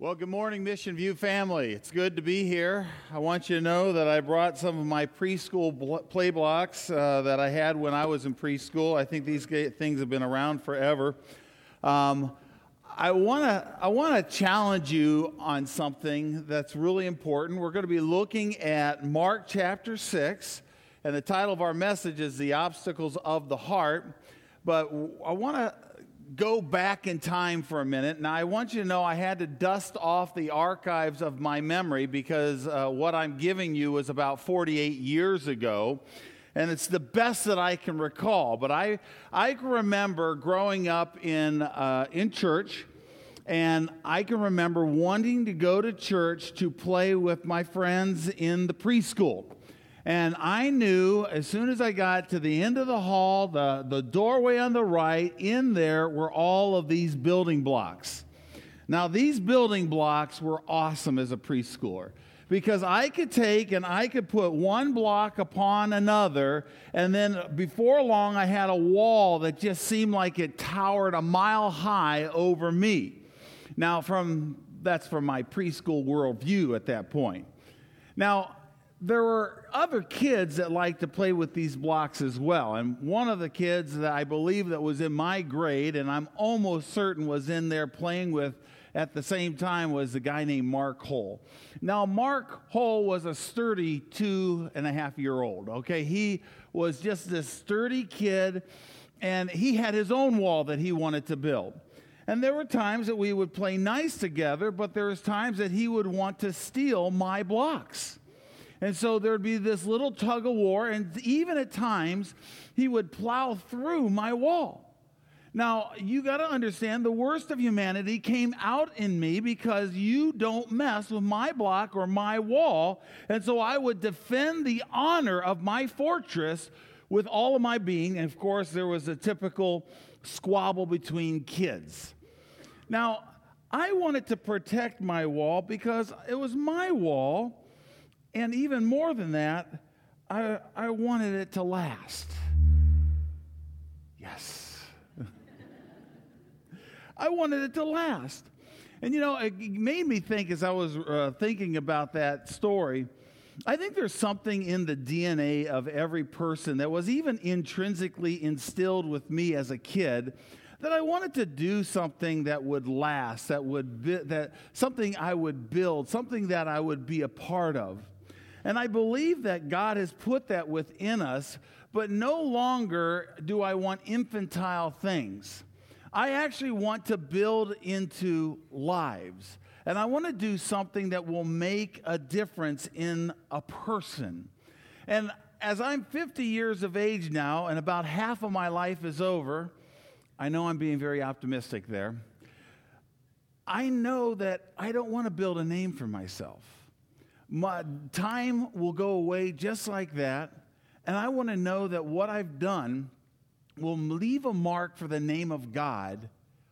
Well, good morning, Mission View family. It's good to be here. I want you to know that I brought some of my preschool bl- play blocks uh, that I had when I was in preschool. I think these things have been around forever. Um, I want to I want to challenge you on something that's really important. We're going to be looking at Mark chapter 6, and the title of our message is The Obstacles of the Heart. But I want to go back in time for a minute. Now, I want you to know I had to dust off the archives of my memory because uh, what I'm giving you was about 48 years ago. And it's the best that I can recall. But I, I can remember growing up in, uh, in church, and I can remember wanting to go to church to play with my friends in the preschool. And I knew as soon as I got to the end of the hall, the, the doorway on the right, in there were all of these building blocks. Now, these building blocks were awesome as a preschooler because I could take and I could put one block upon another, and then before long, I had a wall that just seemed like it towered a mile high over me. Now, from that's from my preschool worldview at that point. Now, there were other kids that liked to play with these blocks as well. And one of the kids that I believe that was in my grade, and I'm almost certain was in there playing with at the same time, was a guy named Mark Hull. Now, Mark Hull was a sturdy two and a half year old, okay? He was just this sturdy kid, and he had his own wall that he wanted to build. And there were times that we would play nice together, but there was times that he would want to steal my blocks. And so there'd be this little tug of war, and even at times, he would plow through my wall. Now, you got to understand the worst of humanity came out in me because you don't mess with my block or my wall. And so I would defend the honor of my fortress with all of my being. And of course, there was a typical squabble between kids. Now, I wanted to protect my wall because it was my wall and even more than that, I, I wanted it to last. Yes. I wanted it to last. And you know, it made me think as I was uh, thinking about that story. I think there's something in the DNA of every person that was even intrinsically instilled with me as a kid that I wanted to do something that would last, that would bi- that something I would build, something that I would be a part of. And I believe that God has put that within us, but no longer do I want infantile things. I actually want to build into lives. And I want to do something that will make a difference in a person. And as I'm 50 years of age now, and about half of my life is over, I know I'm being very optimistic there. I know that I don't want to build a name for myself. My time will go away just like that. And I want to know that what I've done will leave a mark for the name of God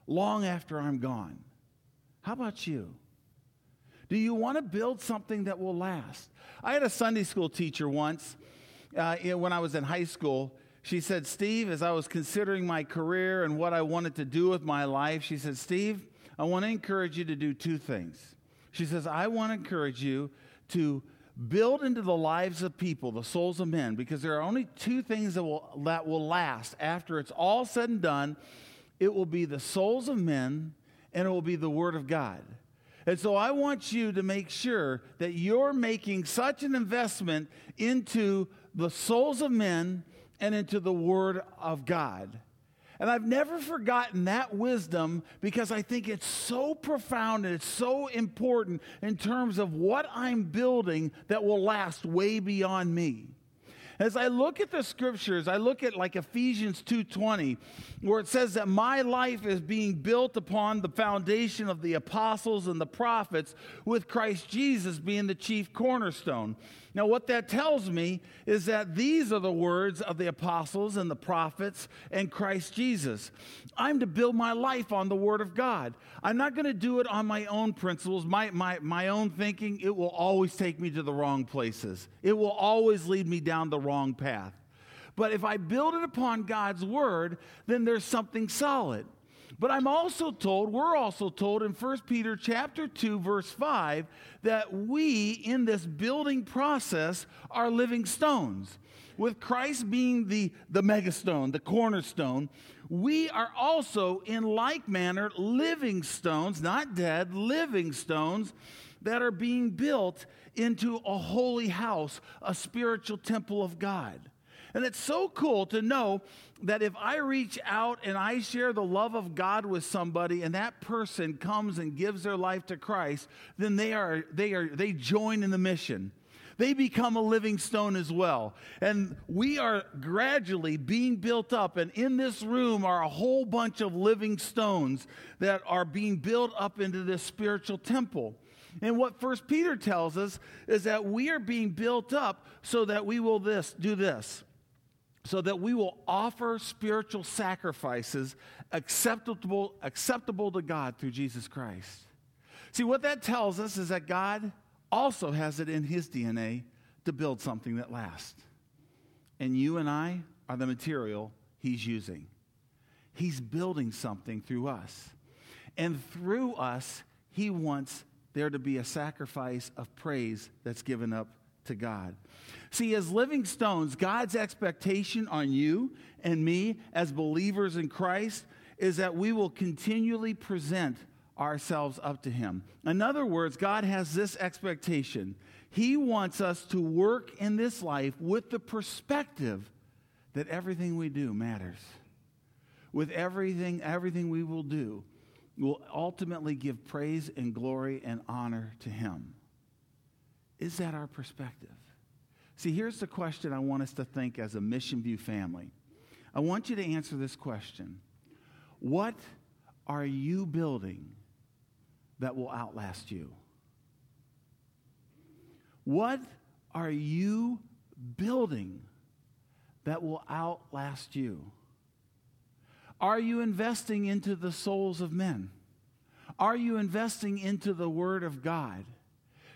long after I'm gone. How about you? Do you want to build something that will last? I had a Sunday school teacher once uh, when I was in high school. She said, Steve, as I was considering my career and what I wanted to do with my life, she said, Steve, I want to encourage you to do two things. She says, I want to encourage you to build into the lives of people, the souls of men, because there are only two things that will, that will last after it's all said and done. It will be the souls of men and it will be the Word of God. And so I want you to make sure that you're making such an investment into the souls of men and into the Word of God and I've never forgotten that wisdom because I think it's so profound and it's so important in terms of what I'm building that will last way beyond me. As I look at the scriptures, I look at like Ephesians 2:20 where it says that my life is being built upon the foundation of the apostles and the prophets with Christ Jesus being the chief cornerstone. Now, what that tells me is that these are the words of the apostles and the prophets and Christ Jesus. I'm to build my life on the Word of God. I'm not going to do it on my own principles, my, my, my own thinking. It will always take me to the wrong places, it will always lead me down the wrong path. But if I build it upon God's Word, then there's something solid. But I'm also told, we're also told in 1 Peter chapter 2 verse 5 that we in this building process are living stones. With Christ being the the megastone, the cornerstone, we are also in like manner living stones, not dead, living stones that are being built into a holy house, a spiritual temple of God. And it's so cool to know that if I reach out and I share the love of God with somebody and that person comes and gives their life to Christ, then they are they are they join in the mission. They become a living stone as well. And we are gradually being built up. And in this room are a whole bunch of living stones that are being built up into this spiritual temple. And what First Peter tells us is that we are being built up so that we will this do this. So that we will offer spiritual sacrifices acceptable, acceptable to God through Jesus Christ. See, what that tells us is that God also has it in his DNA to build something that lasts. And you and I are the material he's using. He's building something through us. And through us, he wants there to be a sacrifice of praise that's given up to God. See, as living stones, God's expectation on you and me as believers in Christ is that we will continually present ourselves up to Him. In other words, God has this expectation. He wants us to work in this life with the perspective that everything we do matters. With everything, everything we will do will ultimately give praise and glory and honor to Him. Is that our perspective? See, here's the question I want us to think as a Mission View family. I want you to answer this question What are you building that will outlast you? What are you building that will outlast you? Are you investing into the souls of men? Are you investing into the Word of God?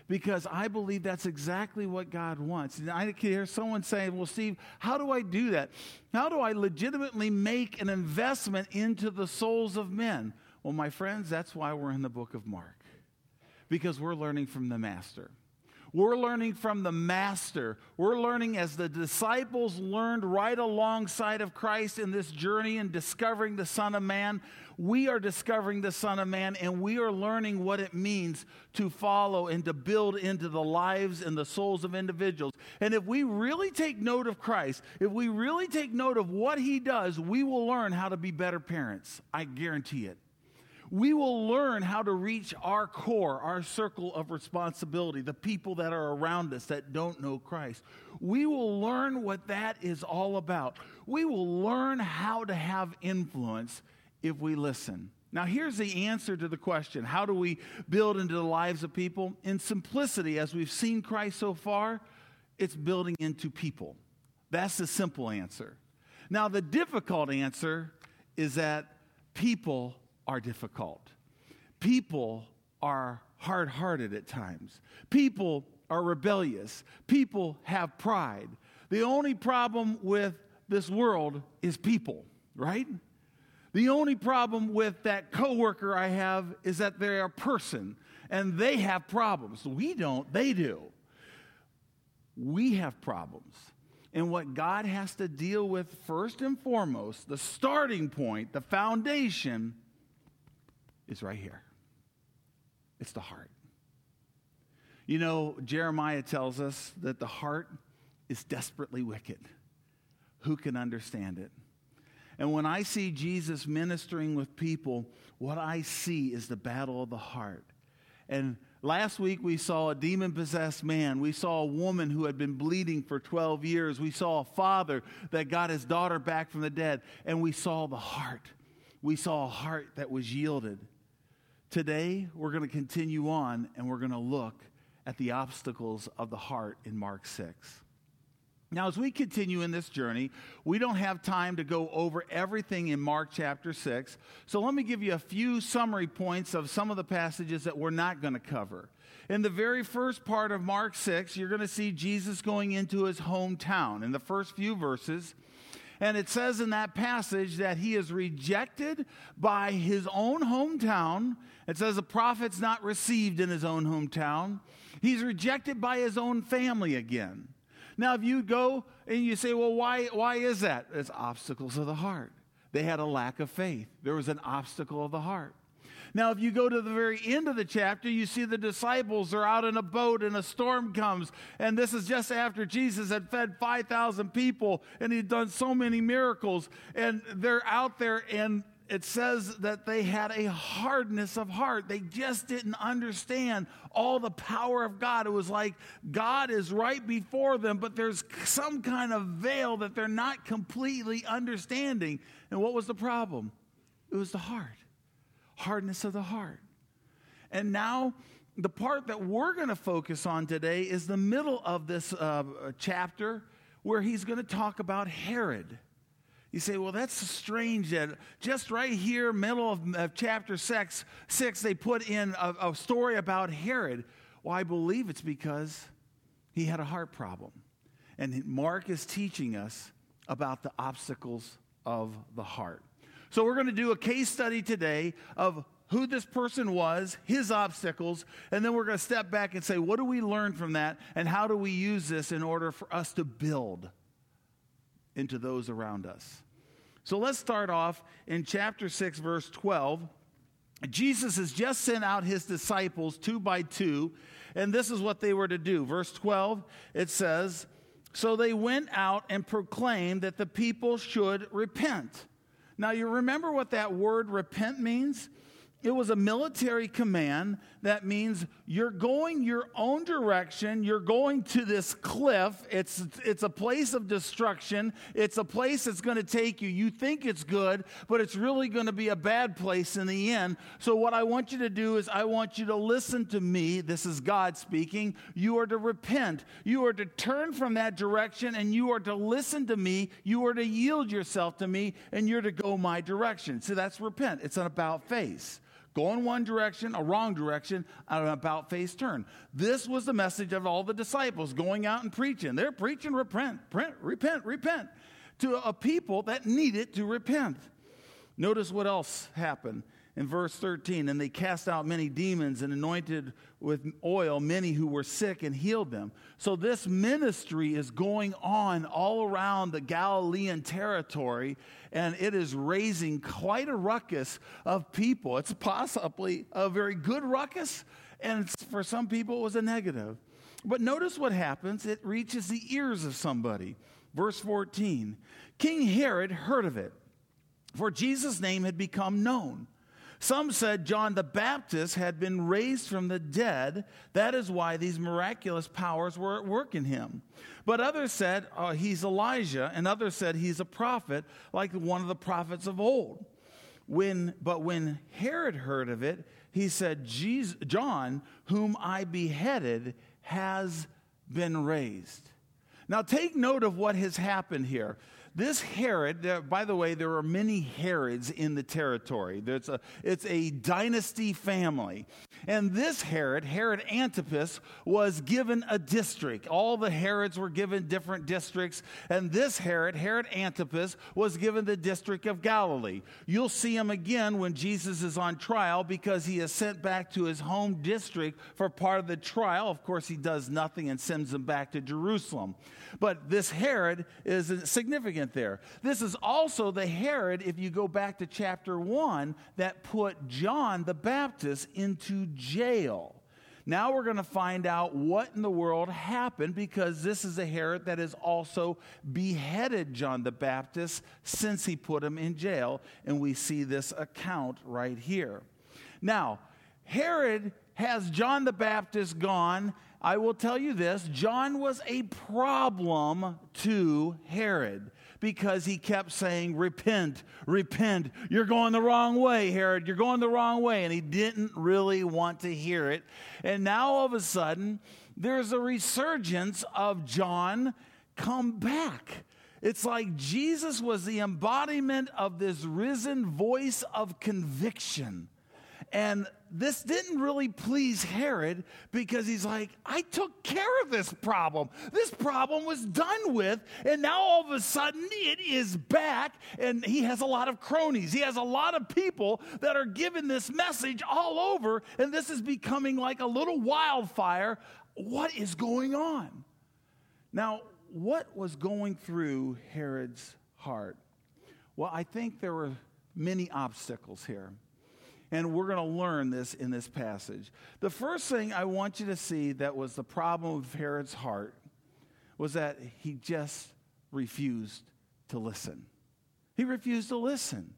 Because I believe that's exactly what God wants. And I hear someone saying, Well, Steve, how do I do that? How do I legitimately make an investment into the souls of men? Well, my friends, that's why we're in the book of Mark, because we're learning from the Master. We're learning from the Master. We're learning as the disciples learned right alongside of Christ in this journey and discovering the Son of Man. We are discovering the Son of Man and we are learning what it means to follow and to build into the lives and the souls of individuals. And if we really take note of Christ, if we really take note of what He does, we will learn how to be better parents. I guarantee it we will learn how to reach our core, our circle of responsibility, the people that are around us that don't know Christ. We will learn what that is all about. We will learn how to have influence if we listen. Now, here's the answer to the question how do we build into the lives of people? In simplicity, as we've seen Christ so far, it's building into people. That's the simple answer. Now, the difficult answer is that people are difficult. People are hard hearted at times. People are rebellious. People have pride. The only problem with this world is people, right? The only problem with that coworker I have is that they're a person and they have problems. We don't, they do. We have problems. And what God has to deal with first and foremost, the starting point, the foundation, is right here it's the heart. You know, Jeremiah tells us that the heart is desperately wicked. Who can understand it? And when I see Jesus ministering with people, what I see is the battle of the heart. And last week we saw a demon possessed man. We saw a woman who had been bleeding for 12 years. We saw a father that got his daughter back from the dead. And we saw the heart. We saw a heart that was yielded. Today, we're going to continue on and we're going to look at the obstacles of the heart in Mark 6. Now, as we continue in this journey, we don't have time to go over everything in Mark chapter 6. So let me give you a few summary points of some of the passages that we're not going to cover. In the very first part of Mark 6, you're going to see Jesus going into his hometown in the first few verses. And it says in that passage that he is rejected by his own hometown. It says the prophet's not received in his own hometown. He's rejected by his own family again. Now, if you go and you say, well, why, why is that? It's obstacles of the heart. They had a lack of faith. There was an obstacle of the heart. Now, if you go to the very end of the chapter, you see the disciples are out in a boat and a storm comes. And this is just after Jesus had fed 5,000 people and he'd done so many miracles. And they're out there and it says that they had a hardness of heart. They just didn't understand all the power of God. It was like God is right before them, but there's some kind of veil that they're not completely understanding. And what was the problem? It was the heart hardness of the heart. And now, the part that we're going to focus on today is the middle of this uh, chapter where he's going to talk about Herod. You say, well, that's strange that just right here, middle of, of chapter six, six, they put in a, a story about Herod. Well, I believe it's because he had a heart problem. And Mark is teaching us about the obstacles of the heart. So we're going to do a case study today of who this person was, his obstacles, and then we're going to step back and say, what do we learn from that, and how do we use this in order for us to build into those around us? So let's start off in chapter 6, verse 12. Jesus has just sent out his disciples two by two, and this is what they were to do. Verse 12, it says, So they went out and proclaimed that the people should repent. Now, you remember what that word repent means? It was a military command that means you're going your own direction. You're going to this cliff. It's, it's a place of destruction. It's a place that's going to take you. You think it's good, but it's really going to be a bad place in the end. So, what I want you to do is, I want you to listen to me. This is God speaking. You are to repent. You are to turn from that direction and you are to listen to me. You are to yield yourself to me and you're to go my direction. So, that's repent. It's an about face. Go in one direction, a wrong direction, an about face turn. This was the message of all the disciples going out and preaching. They're preaching, repent, repent, repent, repent to a people that needed to repent. Notice what else happened in verse 13 and they cast out many demons and anointed with oil many who were sick and healed them. So this ministry is going on all around the galilean territory and it is raising quite a ruckus of people. It's possibly a very good ruckus and for some people it was a negative. But notice what happens. It reaches the ears of somebody. Verse 14 king herod heard of it for jesus name had become known some said John the Baptist had been raised from the dead. That is why these miraculous powers were at work in him. But others said oh, he's Elijah, and others said he's a prophet, like one of the prophets of old. When, but when Herod heard of it, he said, John, whom I beheaded, has been raised. Now take note of what has happened here. This Herod, by the way, there are many Herods in the territory. There's a, it's a dynasty family. And this Herod, Herod Antipas, was given a district. All the Herods were given different districts. And this Herod, Herod Antipas, was given the district of Galilee. You'll see him again when Jesus is on trial because he is sent back to his home district for part of the trial. Of course, he does nothing and sends him back to Jerusalem. But this Herod is significant there. This is also the Herod, if you go back to chapter 1, that put John the Baptist into jail. Now we're going to find out what in the world happened because this is a Herod that has also beheaded John the Baptist since he put him in jail. And we see this account right here. Now, Herod has John the Baptist gone I will tell you this John was a problem to Herod because he kept saying, Repent, repent. You're going the wrong way, Herod. You're going the wrong way. And he didn't really want to hear it. And now all of a sudden, there's a resurgence of John come back. It's like Jesus was the embodiment of this risen voice of conviction. And this didn't really please Herod because he's like, I took care of this problem. This problem was done with, and now all of a sudden it is back, and he has a lot of cronies. He has a lot of people that are giving this message all over, and this is becoming like a little wildfire. What is going on? Now, what was going through Herod's heart? Well, I think there were many obstacles here. And we're going to learn this in this passage. The first thing I want you to see that was the problem of Herod's heart was that he just refused to listen. He refused to listen.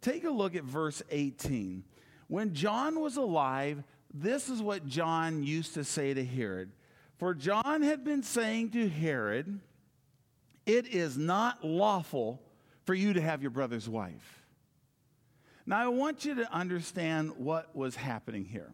Take a look at verse 18. When John was alive, this is what John used to say to Herod. For John had been saying to Herod, It is not lawful for you to have your brother's wife. Now, I want you to understand what was happening here.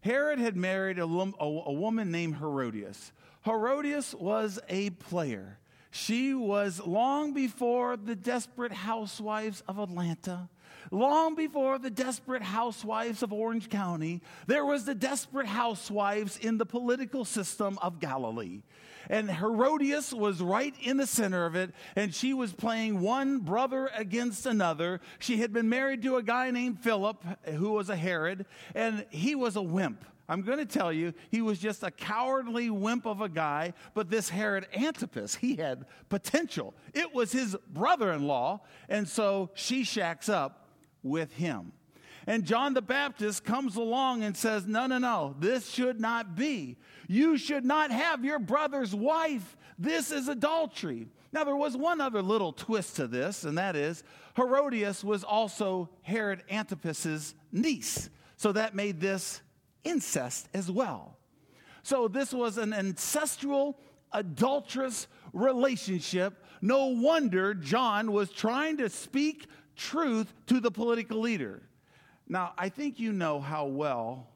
Herod had married a, a, woman named Herodias. Herodias was a player. She was long before the desperate housewives of Atlanta, long before the desperate housewives of Orange County, there was the desperate housewives in the political system of Galilee. And Herodias was right in the center of it, and she was playing one brother against another. She had been married to a guy named Philip, who was a Herod, and he was a wimp. I'm going to tell you, he was just a cowardly wimp of a guy, but this Herod Antipas, he had potential. It was his brother in law, and so she shacks up with him. And John the Baptist comes along and says, No, no, no, this should not be. You should not have your brother's wife. This is adultery. Now, there was one other little twist to this, and that is Herodias was also Herod Antipas's niece. So that made this incest as well. So this was an ancestral, adulterous relationship. No wonder John was trying to speak truth to the political leader. Now, I think you know how well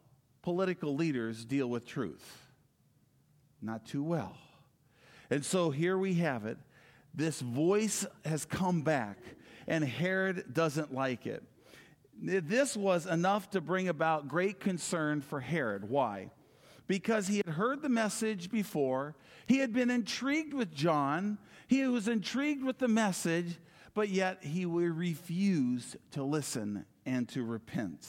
political leaders deal with truth not too well. And so here we have it. This voice has come back, and Herod doesn't like it. This was enough to bring about great concern for Herod. Why? Because he had heard the message before, he had been intrigued with John, he was intrigued with the message, but yet he refused to listen and to repent.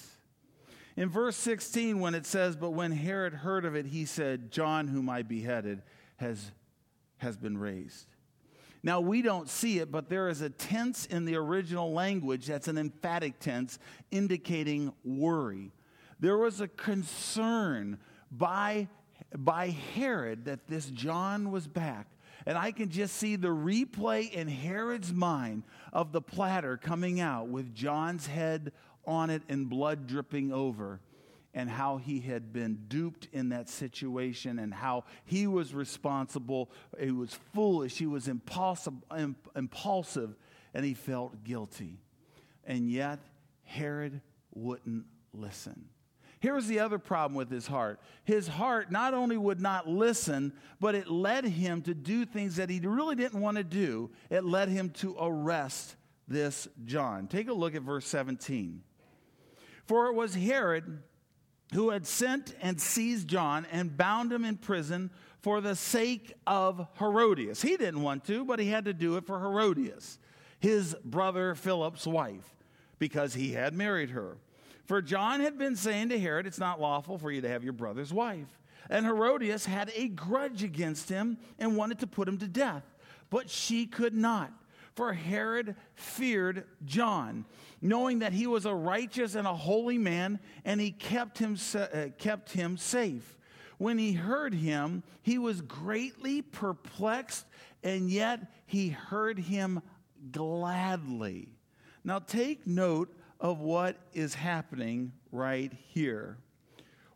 In verse 16, when it says, But when Herod heard of it, he said, John, whom I beheaded, has, has been raised. Now, we don't see it, but there is a tense in the original language that's an emphatic tense indicating worry. There was a concern by, by Herod that this John was back. And I can just see the replay in Herod's mind of the platter coming out with John's head on it and blood dripping over, and how he had been duped in that situation and how he was responsible. He was foolish, he was impulsive, and he felt guilty. And yet, Herod wouldn't listen. Here's the other problem with his heart. His heart not only would not listen, but it led him to do things that he really didn't want to do. It led him to arrest this John. Take a look at verse 17. For it was Herod who had sent and seized John and bound him in prison for the sake of Herodias. He didn't want to, but he had to do it for Herodias, his brother Philip's wife, because he had married her. For John had been saying to Herod, It's not lawful for you to have your brother's wife. And Herodias had a grudge against him and wanted to put him to death, but she could not for Herod feared John, knowing that he was a righteous and a holy man, and he kept him, uh, kept him safe. When he heard him, he was greatly perplexed, and yet he heard him gladly. Now, take note of what is happening right here.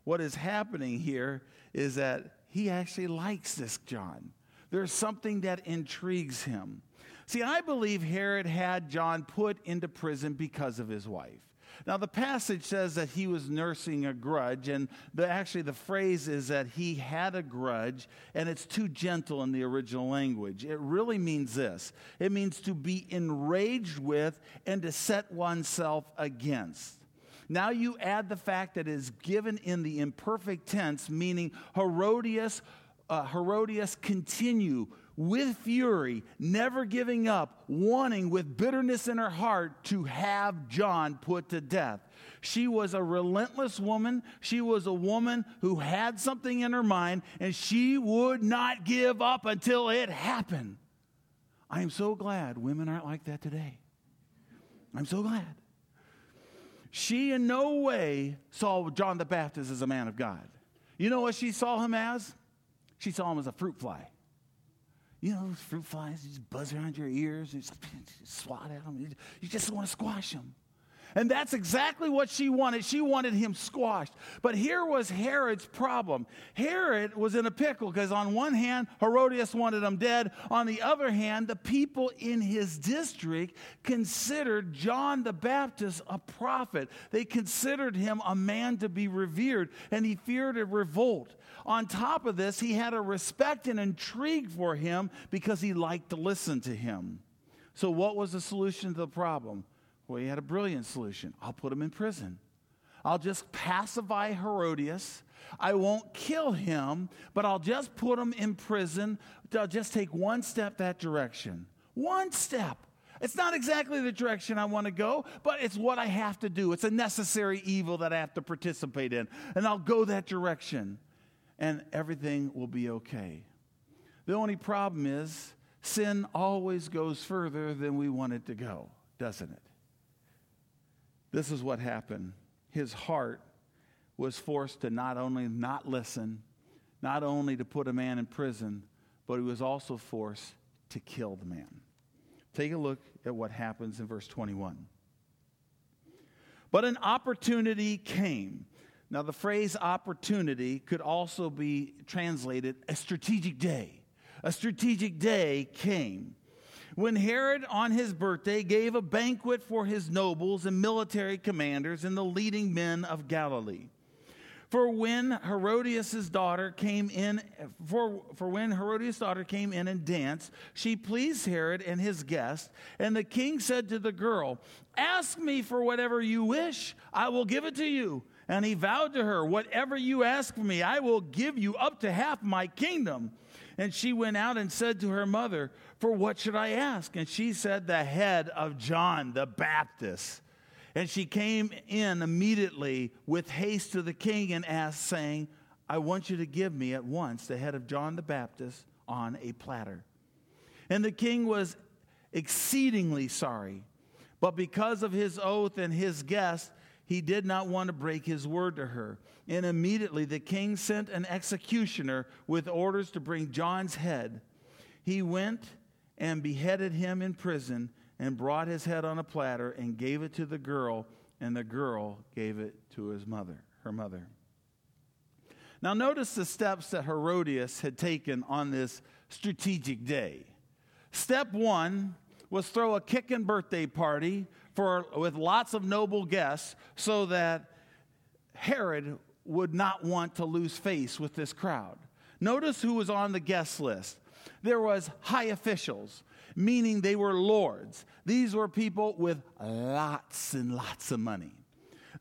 What is happening here is that he actually likes this John. There's something that intrigues him. See, I believe Herod had John put into prison because of his wife. Now, the passage says that he was nursing a grudge, and the, actually, the phrase is that he had a grudge, and it's too gentle in the original language. It really means this it means to be enraged with and to set oneself against. Now you add the fact that it is given in the imperfect tense, meaning Herodias, uh, Herodias continue with fury, never giving up, wanting with bitterness in her heart to have John put to death. She was a relentless woman. She was a woman who had something in her mind, and she would not give up until it happened. I am so glad women aren't like that today. I'm so glad. She in no way saw John the Baptist as a man of God. You know what she saw him as? She saw him as a fruit fly. You know, those fruit flies, just buzz around your ears, just swat at them. You just want to squash them. And that's exactly what she wanted. She wanted him squashed. But here was Herod's problem. Herod was in a pickle because, on one hand, Herodias wanted him dead. On the other hand, the people in his district considered John the Baptist a prophet. They considered him a man to be revered, and he feared a revolt. On top of this, he had a respect and intrigue for him because he liked to listen to him. So, what was the solution to the problem? Well, he had a brilliant solution. I'll put him in prison. I'll just pacify Herodias. I won't kill him, but I'll just put him in prison. I'll just take one step that direction. One step. It's not exactly the direction I want to go, but it's what I have to do. It's a necessary evil that I have to participate in. And I'll go that direction, and everything will be okay. The only problem is sin always goes further than we want it to go, doesn't it? This is what happened. His heart was forced to not only not listen, not only to put a man in prison, but he was also forced to kill the man. Take a look at what happens in verse 21. But an opportunity came. Now, the phrase opportunity could also be translated a strategic day. A strategic day came when Herod, on his birthday, gave a banquet for his nobles and military commanders and the leading men of Galilee. For when Herodias' daughter came in, for, for when Herodias' daughter came in and danced, she pleased Herod and his guests. And the king said to the girl, Ask me for whatever you wish, I will give it to you. And he vowed to her, Whatever you ask me, I will give you up to half my kingdom. And she went out and said to her mother, For what should I ask? And she said, The head of John the Baptist. And she came in immediately with haste to the king and asked, saying, I want you to give me at once the head of John the Baptist on a platter. And the king was exceedingly sorry. But because of his oath and his guest, he did not want to break his word to her. And immediately the king sent an executioner with orders to bring John's head. He went and beheaded him in prison and brought his head on a platter and gave it to the girl, and the girl gave it to his mother, her mother. Now, notice the steps that Herodias had taken on this strategic day. Step one was throw a kicking birthday party for, with lots of noble guests so that Herod would not want to lose face with this crowd. Notice who was on the guest list. There was high officials, meaning they were lords. These were people with lots and lots of money.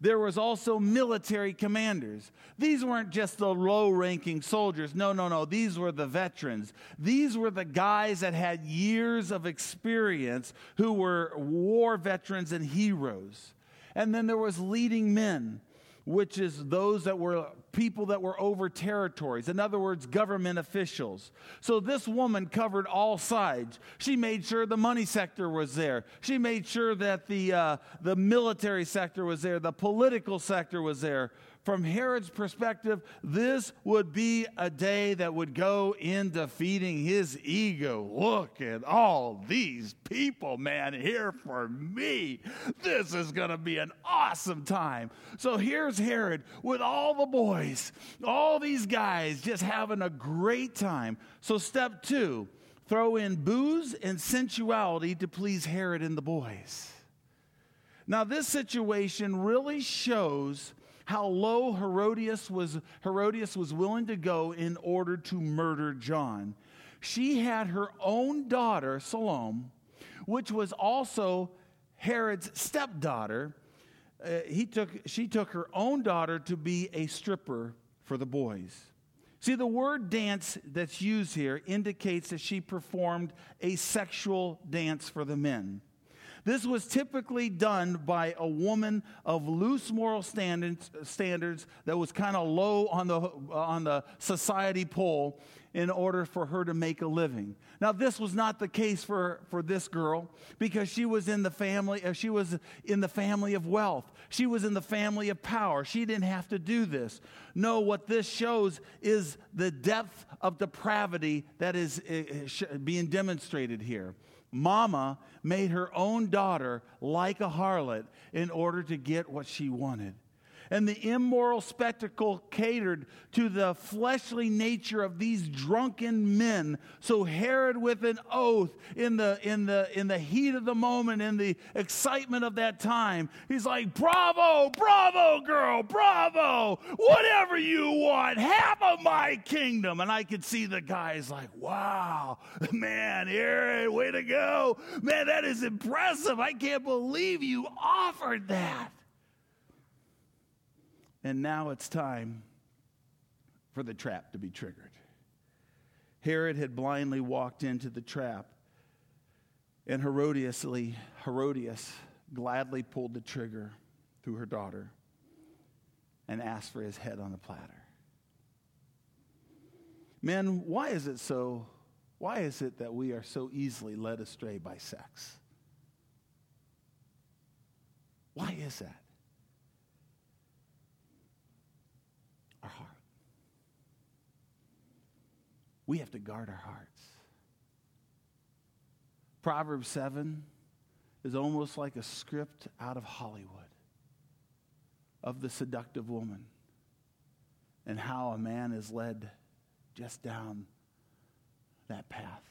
There was also military commanders. These weren't just the low ranking soldiers. No, no, no. These were the veterans. These were the guys that had years of experience who were war veterans and heroes. And then there was leading men which is those that were people that were over territories. In other words, government officials. So this woman covered all sides. She made sure the money sector was there. She made sure that the, uh, the military sector was there, the political sector was there from Herod's perspective, this would be a day that would go into feeding his ego. Look at all these people, man, here for me. This is going to be an awesome time. So here's Herod with all the boys, all these guys just having a great time. So, step two throw in booze and sensuality to please Herod and the boys. Now, this situation really shows how low Herodias was, Herodias was willing to go in order to murder John. She had her own daughter, Salome, which was also Herod's stepdaughter. uh, he took, she took her own daughter to be a stripper for the boys. See, the word dance that's used here indicates that she performed a sexual dance for the men. This was typically done by a woman of loose moral standards, standards that was kind of low on the, on the society pole in order for her to make a living. Now, this was not the case for, for this girl because she was in the family, uh, she was in the family of wealth. She was in the family of power. She didn't have to do this. No, what this shows is the depth of depravity that is being demonstrated here. Mama made her own daughter like a harlot in order to get what she wanted and the immoral spectacle catered to the fleshly nature of these drunken men. So Herod, with an oath, in the, in the, in the heat of the moment, in the excitement of that time, he's like, Bravo, bravo, girl, bravo, whatever you want, half of my kingdom. And I could see the guys like, Wow, man, Herod, way to go. Man, that is impressive. I can't believe you offered that. And now it's time for the trap to be triggered. Herod had blindly walked into the trap, and Herodias gladly pulled the trigger through her daughter and asked for his head on the platter. Men, why is it so? Why is it that we are so easily led astray by sex? Why is that? We have to guard our hearts. Proverbs 7 is almost like a script out of Hollywood of the seductive woman and how a man is led just down that path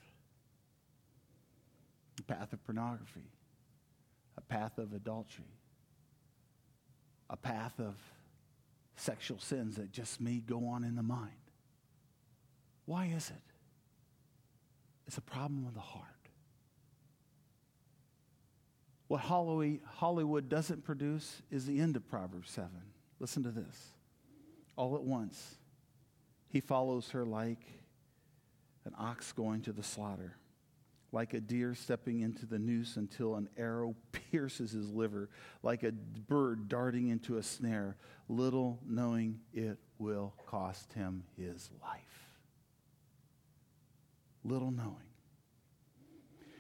a path of pornography, a path of adultery, a path of sexual sins that just may go on in the mind. Why is it? It's a problem of the heart. What Hollywood doesn't produce is the end of Proverbs 7. Listen to this. All at once, he follows her like an ox going to the slaughter, like a deer stepping into the noose until an arrow pierces his liver, like a bird darting into a snare, little knowing it will cost him his life little knowing.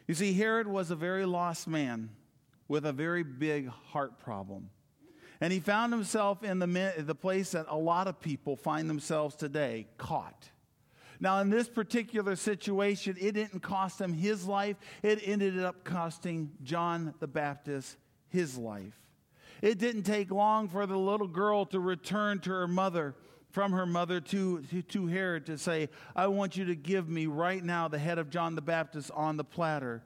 You see, Herod was a very lost man with a very big heart problem. And he found himself in the, the place that a lot of people find themselves today caught. Now, in this particular situation, it didn't cost him his life, it ended up costing John the Baptist his life. It didn't take long for the little girl to return to her mother from her mother to, to, to Herod to say, I want you to give me right now the head of John the Baptist on the platter.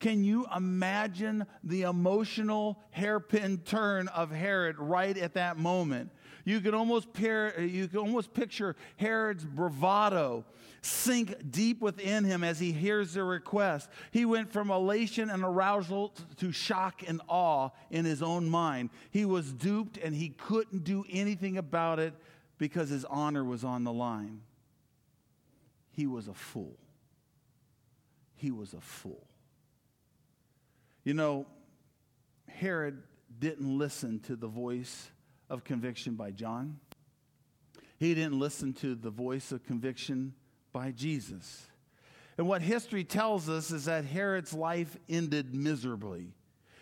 Can you imagine the emotional hairpin turn of Herod right at that moment? You can almost pair, you can almost picture Herod's bravado sink deep within him as he hears the request. He went from elation and arousal to shock and awe in his own mind. He was duped and he couldn't do anything about it because his honor was on the line. He was a fool. He was a fool. You know, Herod didn't listen to the voice of conviction by John. He didn't listen to the voice of conviction by Jesus. And what history tells us is that Herod's life ended miserably.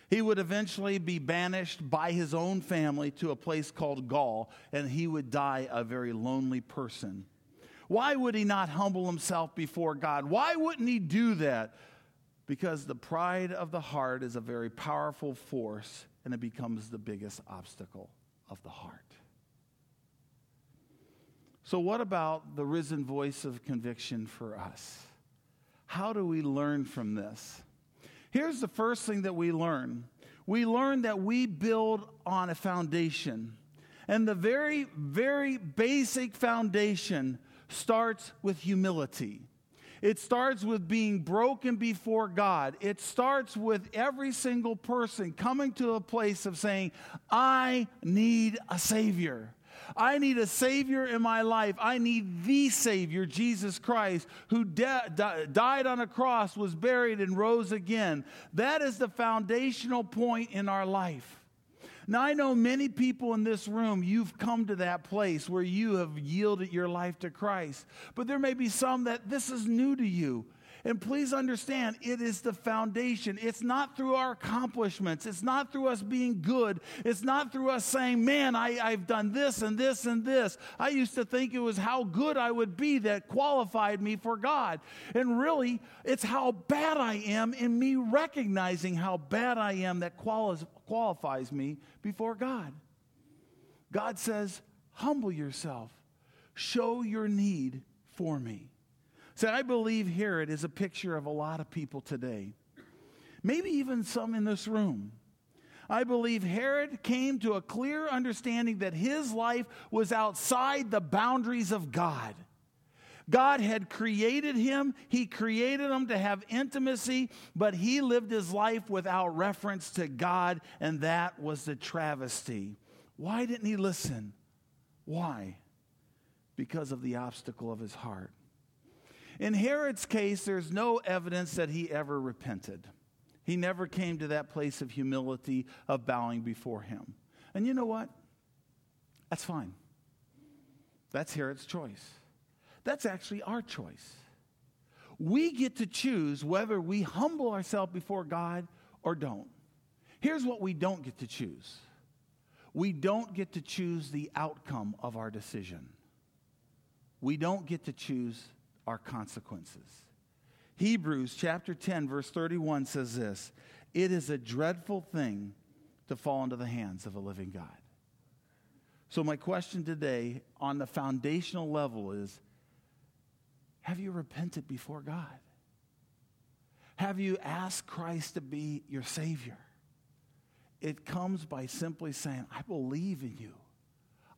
He would eventually be banished by his own family to a place called Gaul, and he would die a very lonely person. Why would he not humble himself before God? Why wouldn't he do that? Because the pride of the heart is a very powerful force, and it becomes the biggest obstacle of the heart. So, what about the risen voice of conviction for us? How do we learn from this? Here's the first thing that we learn we learn that we build on a foundation. And the very, very basic foundation starts with humility. It starts with being broken before God. It starts with every single person coming to a place of saying, I need a Savior. I need a Savior in my life. I need the Savior, Jesus Christ, who de- di- died on a cross, was buried, and rose again. That is the foundational point in our life. Now, I know many people in this room, you've come to that place where you have yielded your life to Christ. But there may be some that this is new to you. And please understand, it is the foundation. It's not through our accomplishments. It's not through us being good. It's not through us saying, man, I, I've done this and this and this. I used to think it was how good I would be that qualified me for God. And really, it's how bad I am in me recognizing how bad I am that quali- qualifies me before God. God says, humble yourself, show your need for me. I believe Herod is a picture of a lot of people today, maybe even some in this room. I believe Herod came to a clear understanding that his life was outside the boundaries of God. God had created him, he created him to have intimacy, but he lived his life without reference to God, and that was the travesty. Why didn't he listen? Why? Because of the obstacle of his heart. In Herod's case, there's no evidence that he ever repented. He never came to that place of humility, of bowing before him. And you know what? That's fine. That's Herod's choice. That's actually our choice. We get to choose whether we humble ourselves before God or don't. Here's what we don't get to choose we don't get to choose the outcome of our decision, we don't get to choose our consequences. Hebrews chapter 10, verse 31 says this It is a dreadful thing to fall into the hands of a living God. So, my question today on the foundational level is Have you repented before God? Have you asked Christ to be your Savior? It comes by simply saying, I believe in you.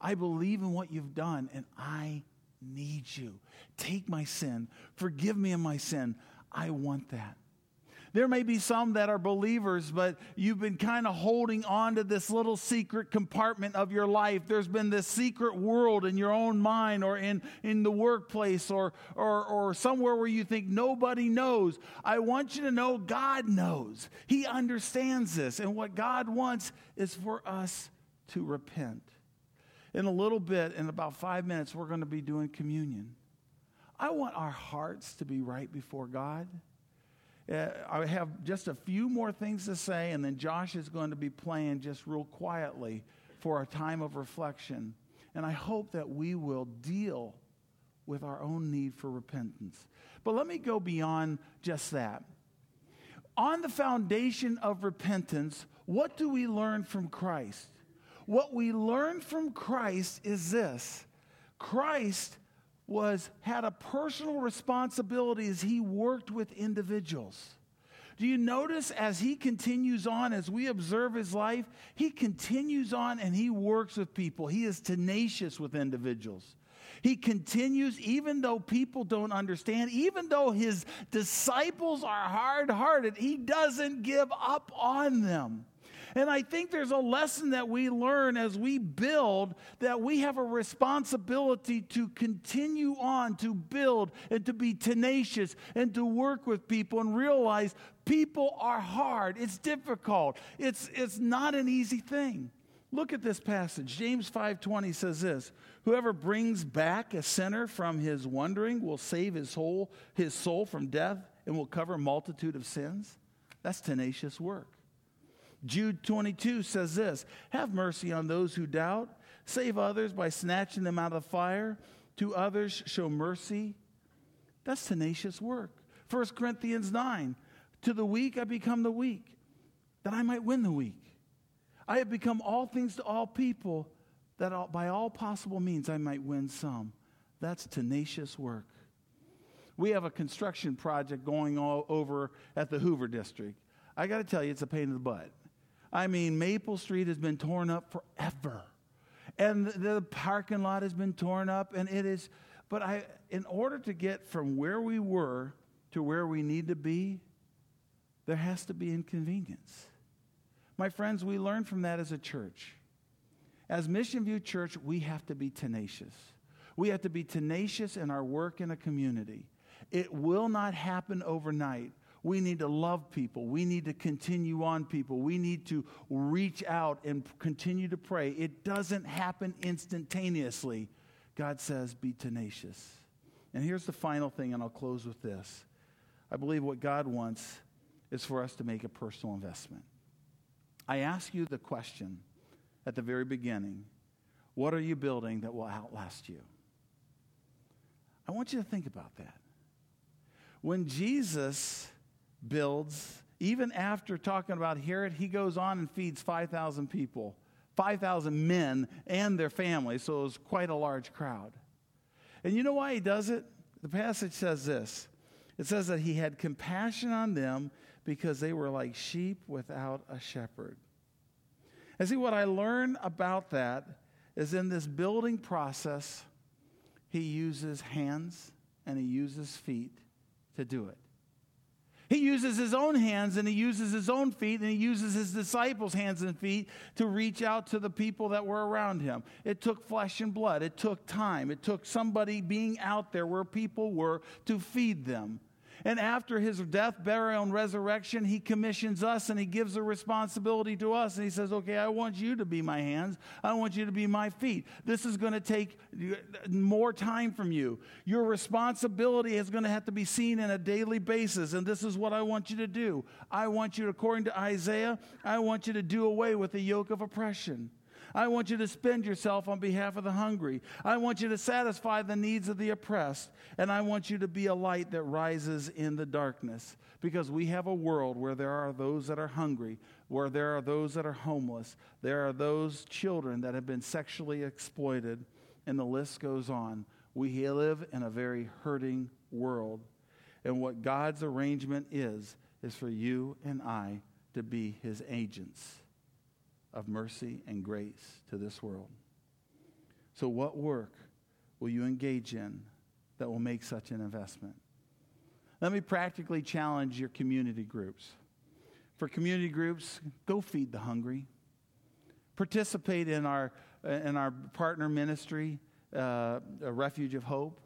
I believe in what you've done, and I need you. Take my sin. Forgive me of my sin. I want that. There may be some that are believers, but you've been kind of holding on to this little secret compartment of your life. There's been this secret world in your own mind or in, in the workplace or, or, or somewhere where you think nobody knows. I want you to know God knows. He understands this. And what God wants is for us to repent. In a little bit, in about five minutes, we're going to be doing communion. I want our hearts to be right before God. Uh, I have just a few more things to say, and then Josh is going to be playing just real quietly for a time of reflection. And I hope that we will deal with our own need for repentance. But let me go beyond just that. On the foundation of repentance, what do we learn from Christ? What we learn from Christ is this Christ was had a personal responsibility as he worked with individuals. Do you notice as he continues on, as we observe his life, he continues on and he works with people. He is tenacious with individuals. He continues, even though people don't understand, even though his disciples are hard hearted, he doesn't give up on them. And I think there's a lesson that we learn as we build that we have a responsibility to continue on to build and to be tenacious and to work with people and realize people are hard. It's difficult. It's, it's not an easy thing. Look at this passage. James 5:20 says this, whoever brings back a sinner from his wandering will save his soul, his soul from death and will cover multitude of sins. That's tenacious work. Jude 22 says this Have mercy on those who doubt, save others by snatching them out of the fire. To others, show mercy. That's tenacious work. 1 Corinthians 9 To the weak, I become the weak, that I might win the weak. I have become all things to all people, that by all possible means I might win some. That's tenacious work. We have a construction project going all over at the Hoover District. I got to tell you, it's a pain in the butt. I mean, Maple Street has been torn up forever. and the parking lot has been torn up, and it is. But I, in order to get from where we were to where we need to be, there has to be inconvenience. My friends, we learn from that as a church. As Mission View Church, we have to be tenacious. We have to be tenacious in our work in a community. It will not happen overnight. We need to love people. We need to continue on people. We need to reach out and continue to pray. It doesn't happen instantaneously. God says, be tenacious. And here's the final thing, and I'll close with this. I believe what God wants is for us to make a personal investment. I ask you the question at the very beginning what are you building that will outlast you? I want you to think about that. When Jesus builds, even after talking about Herod, he goes on and feeds 5,000 people, 5,000 men and their families, so it was quite a large crowd. And you know why he does it? The passage says this it says that he had compassion on them because they were like sheep without a shepherd. And see, what I learn about that is in this building process, he uses hands and he uses feet to do it. He uses his own hands and he uses his own feet and he uses his disciples' hands and feet to reach out to the people that were around him. It took flesh and blood, it took time, it took somebody being out there where people were to feed them. And after his death, burial, and resurrection, he commissions us and he gives a responsibility to us. And he says, Okay, I want you to be my hands. I want you to be my feet. This is going to take more time from you. Your responsibility is going to have to be seen in a daily basis. And this is what I want you to do. I want you, according to Isaiah, I want you to do away with the yoke of oppression. I want you to spend yourself on behalf of the hungry. I want you to satisfy the needs of the oppressed. And I want you to be a light that rises in the darkness. Because we have a world where there are those that are hungry, where there are those that are homeless, there are those children that have been sexually exploited, and the list goes on. We live in a very hurting world. And what God's arrangement is, is for you and I to be his agents of mercy and grace to this world. So, what work will you engage in that will make such an investment? Let me practically challenge your community groups. For community groups, go feed the hungry. Participate in our, in our partner ministry, uh, a Refuge of Hope.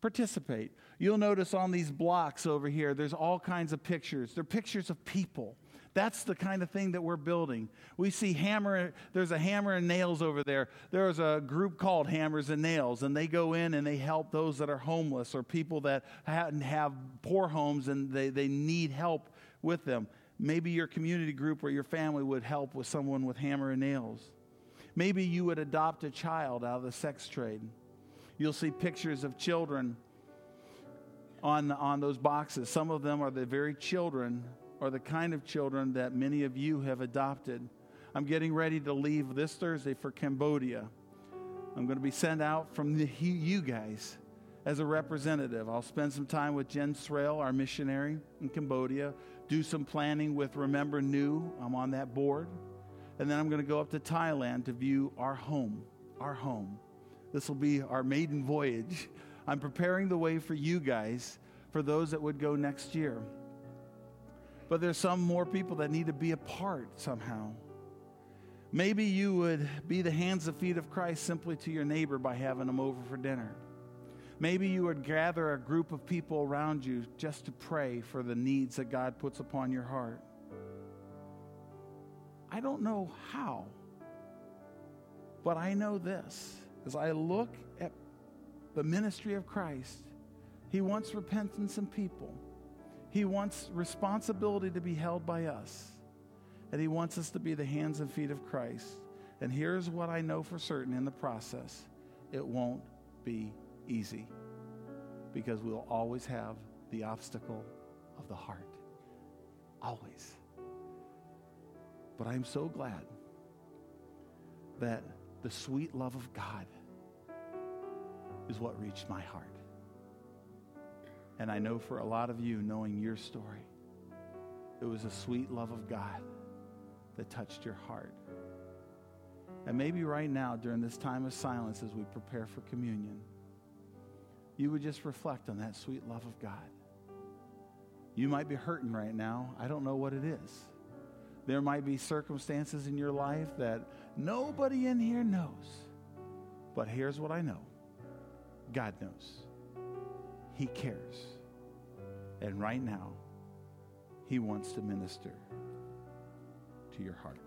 Participate. You'll notice on these blocks over here, there's all kinds of pictures. They're pictures of people that's the kind of thing that we're building. We see hammer, there's a hammer and nails over there. There's a group called Hammers and Nails, and they go in and they help those that are homeless or people that have poor homes and they, they need help with them. Maybe your community group or your family would help with someone with hammer and nails. Maybe you would adopt a child out of the sex trade. You'll see pictures of children on, on those boxes. Some of them are the very children or the kind of children that many of you have adopted. I'm getting ready to leave this Thursday for Cambodia. I'm going to be sent out from the, you guys as a representative. I'll spend some time with Jen Srail, our missionary in Cambodia, do some planning with Remember Nhu. I'm on that board. And then I'm going to go up to Thailand to view our home, our home. This will be our maiden voyage. I'm preparing the way for you guys, for those that would go next year. But there's some more people that need to be a part somehow. Maybe you would be the hands and feet of Christ simply to your neighbor by having them over for dinner. Maybe you would gather a group of people around you just to pray for the needs that God puts upon your heart. I don't know how, but I know this. As I look at the ministry of Christ, He wants repentance in people. He wants responsibility to be held by us. And He wants us to be the hands and feet of Christ. And here's what I know for certain in the process it won't be easy because we'll always have the obstacle of the heart. Always. But I'm so glad that the sweet love of God is what reached my heart. And I know for a lot of you, knowing your story, it was a sweet love of God that touched your heart. And maybe right now, during this time of silence as we prepare for communion, you would just reflect on that sweet love of God. You might be hurting right now. I don't know what it is. There might be circumstances in your life that nobody in here knows. But here's what I know God knows. He cares. And right now, He wants to minister to your heart.